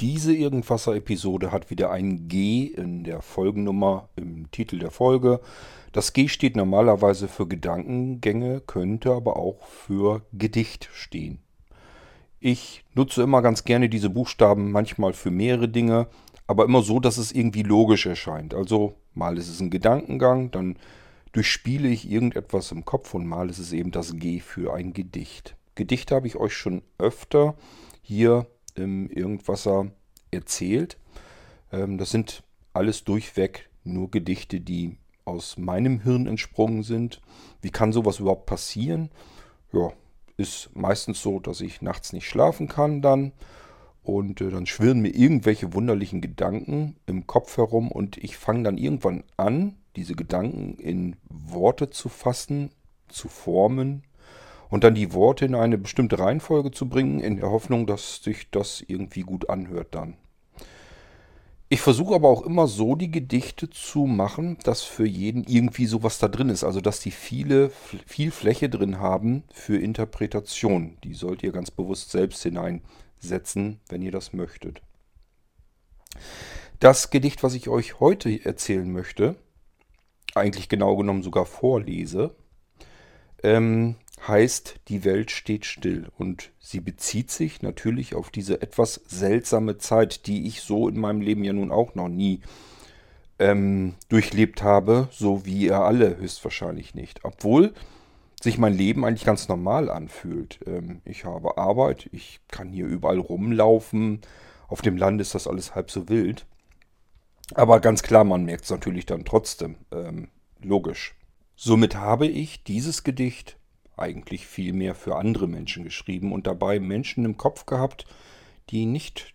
Diese Irgendwasser-Episode hat wieder ein G in der Folgennummer im Titel der Folge. Das G steht normalerweise für Gedankengänge, könnte aber auch für Gedicht stehen. Ich nutze immer ganz gerne diese Buchstaben, manchmal für mehrere Dinge, aber immer so, dass es irgendwie logisch erscheint. Also mal ist es ein Gedankengang, dann durchspiele ich irgendetwas im Kopf und mal ist es eben das G für ein Gedicht. Gedichte habe ich euch schon öfter hier im Irgendwasser erzählt. Ähm, das sind alles durchweg nur Gedichte, die aus meinem Hirn entsprungen sind. Wie kann sowas überhaupt passieren? Ja, ist meistens so, dass ich nachts nicht schlafen kann dann und äh, dann schwirren mir irgendwelche wunderlichen Gedanken im Kopf herum und ich fange dann irgendwann an, diese Gedanken in Worte zu fassen, zu formen und dann die Worte in eine bestimmte Reihenfolge zu bringen, in der Hoffnung, dass sich das irgendwie gut anhört dann. Ich versuche aber auch immer so die Gedichte zu machen, dass für jeden irgendwie sowas da drin ist. Also dass die viele, viel Fläche drin haben für Interpretation. Die sollt ihr ganz bewusst selbst hineinsetzen, wenn ihr das möchtet. Das Gedicht, was ich euch heute erzählen möchte, eigentlich genau genommen sogar vorlese, ähm, heißt Die Welt steht still und sie bezieht sich natürlich auf diese etwas seltsame Zeit, die ich so in meinem Leben ja nun auch noch nie ähm, durchlebt habe, so wie ihr alle höchstwahrscheinlich nicht. Obwohl sich mein Leben eigentlich ganz normal anfühlt. Ähm, ich habe Arbeit, ich kann hier überall rumlaufen. Auf dem Land ist das alles halb so wild. Aber ganz klar, man merkt es natürlich dann trotzdem. Ähm, logisch. Somit habe ich dieses Gedicht eigentlich viel mehr für andere Menschen geschrieben und dabei Menschen im Kopf gehabt, die nicht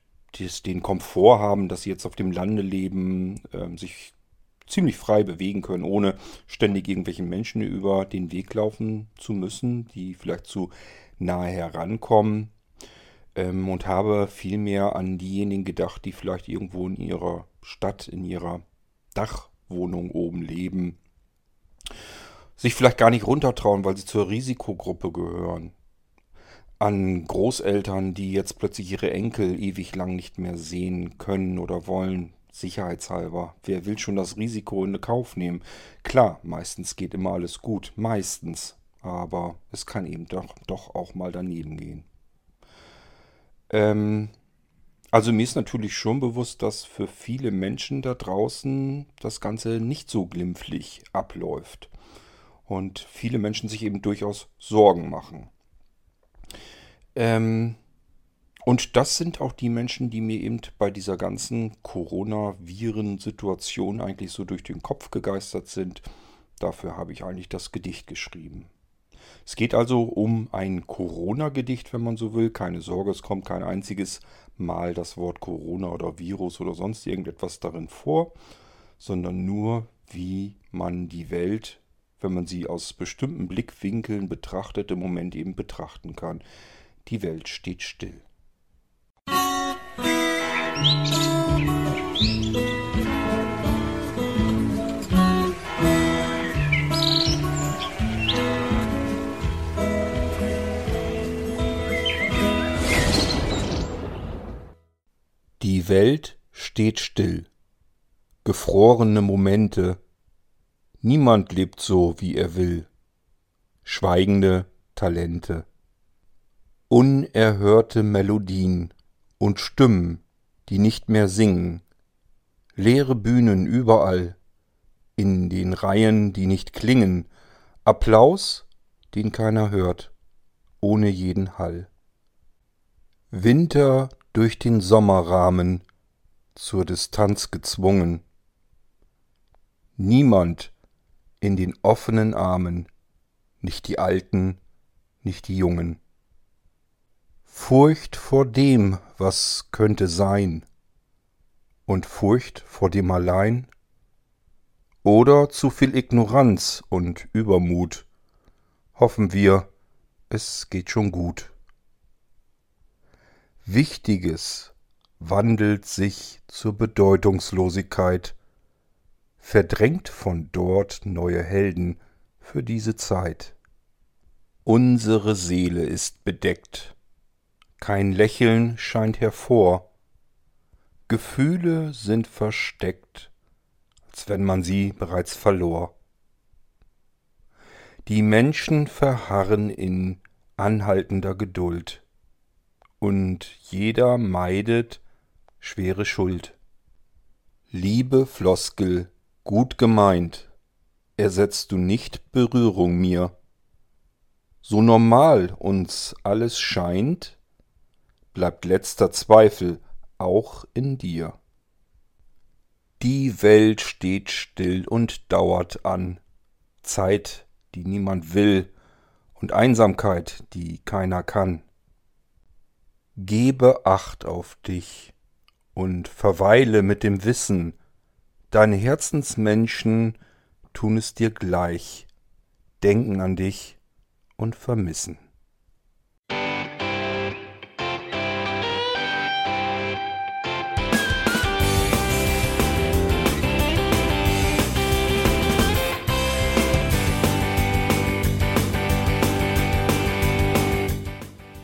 den Komfort haben, dass sie jetzt auf dem Lande leben, äh, sich ziemlich frei bewegen können, ohne ständig irgendwelchen Menschen über den Weg laufen zu müssen, die vielleicht zu nahe herankommen. Ähm, und habe vielmehr an diejenigen gedacht, die vielleicht irgendwo in ihrer Stadt, in ihrer Dachwohnung oben leben sich vielleicht gar nicht runtertrauen, weil sie zur Risikogruppe gehören. An Großeltern, die jetzt plötzlich ihre Enkel ewig lang nicht mehr sehen können oder wollen, sicherheitshalber. Wer will schon das Risiko in Kauf nehmen? Klar, meistens geht immer alles gut, meistens. Aber es kann eben doch, doch auch mal daneben gehen. Ähm, also mir ist natürlich schon bewusst, dass für viele Menschen da draußen das Ganze nicht so glimpflich abläuft und viele Menschen sich eben durchaus Sorgen machen. Ähm, und das sind auch die Menschen, die mir eben bei dieser ganzen Corona-Viren-Situation eigentlich so durch den Kopf gegeistert sind. Dafür habe ich eigentlich das Gedicht geschrieben. Es geht also um ein Corona-Gedicht, wenn man so will. Keine Sorge, es kommt kein einziges Mal das Wort Corona oder Virus oder sonst irgendetwas darin vor, sondern nur, wie man die Welt wenn man sie aus bestimmten Blickwinkeln betrachtet, im Moment eben betrachten kann. Die Welt steht still. Die Welt steht still. Gefrorene Momente, Niemand lebt so, wie er will. Schweigende Talente. Unerhörte Melodien und Stimmen, die nicht mehr singen. Leere Bühnen überall, in den Reihen, die nicht klingen. Applaus, den keiner hört, ohne jeden Hall. Winter durch den Sommerrahmen, zur Distanz gezwungen. Niemand in den offenen Armen, nicht die Alten, nicht die Jungen. Furcht vor dem, was könnte sein, und Furcht vor dem allein? Oder zu viel Ignoranz und Übermut? Hoffen wir, es geht schon gut. Wichtiges wandelt sich zur Bedeutungslosigkeit, verdrängt von dort neue Helden für diese Zeit. Unsere Seele ist bedeckt, kein Lächeln scheint hervor, Gefühle sind versteckt, als wenn man sie bereits verlor. Die Menschen verharren in anhaltender Geduld, und jeder meidet schwere Schuld. Liebe Floskel, gut gemeint, ersetzt du nicht Berührung mir. So normal uns alles scheint, bleibt letzter Zweifel auch in dir. Die Welt steht still und dauert an, Zeit, die niemand will, und Einsamkeit, die keiner kann. Gebe Acht auf dich und verweile mit dem Wissen, deine Herzensmenschen tun es dir gleich, denken an dich und vermissen.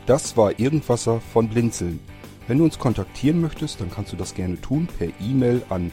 Das war Irgendwasser von Blinzeln. Wenn du uns kontaktieren möchtest, dann kannst du das gerne tun per E-Mail an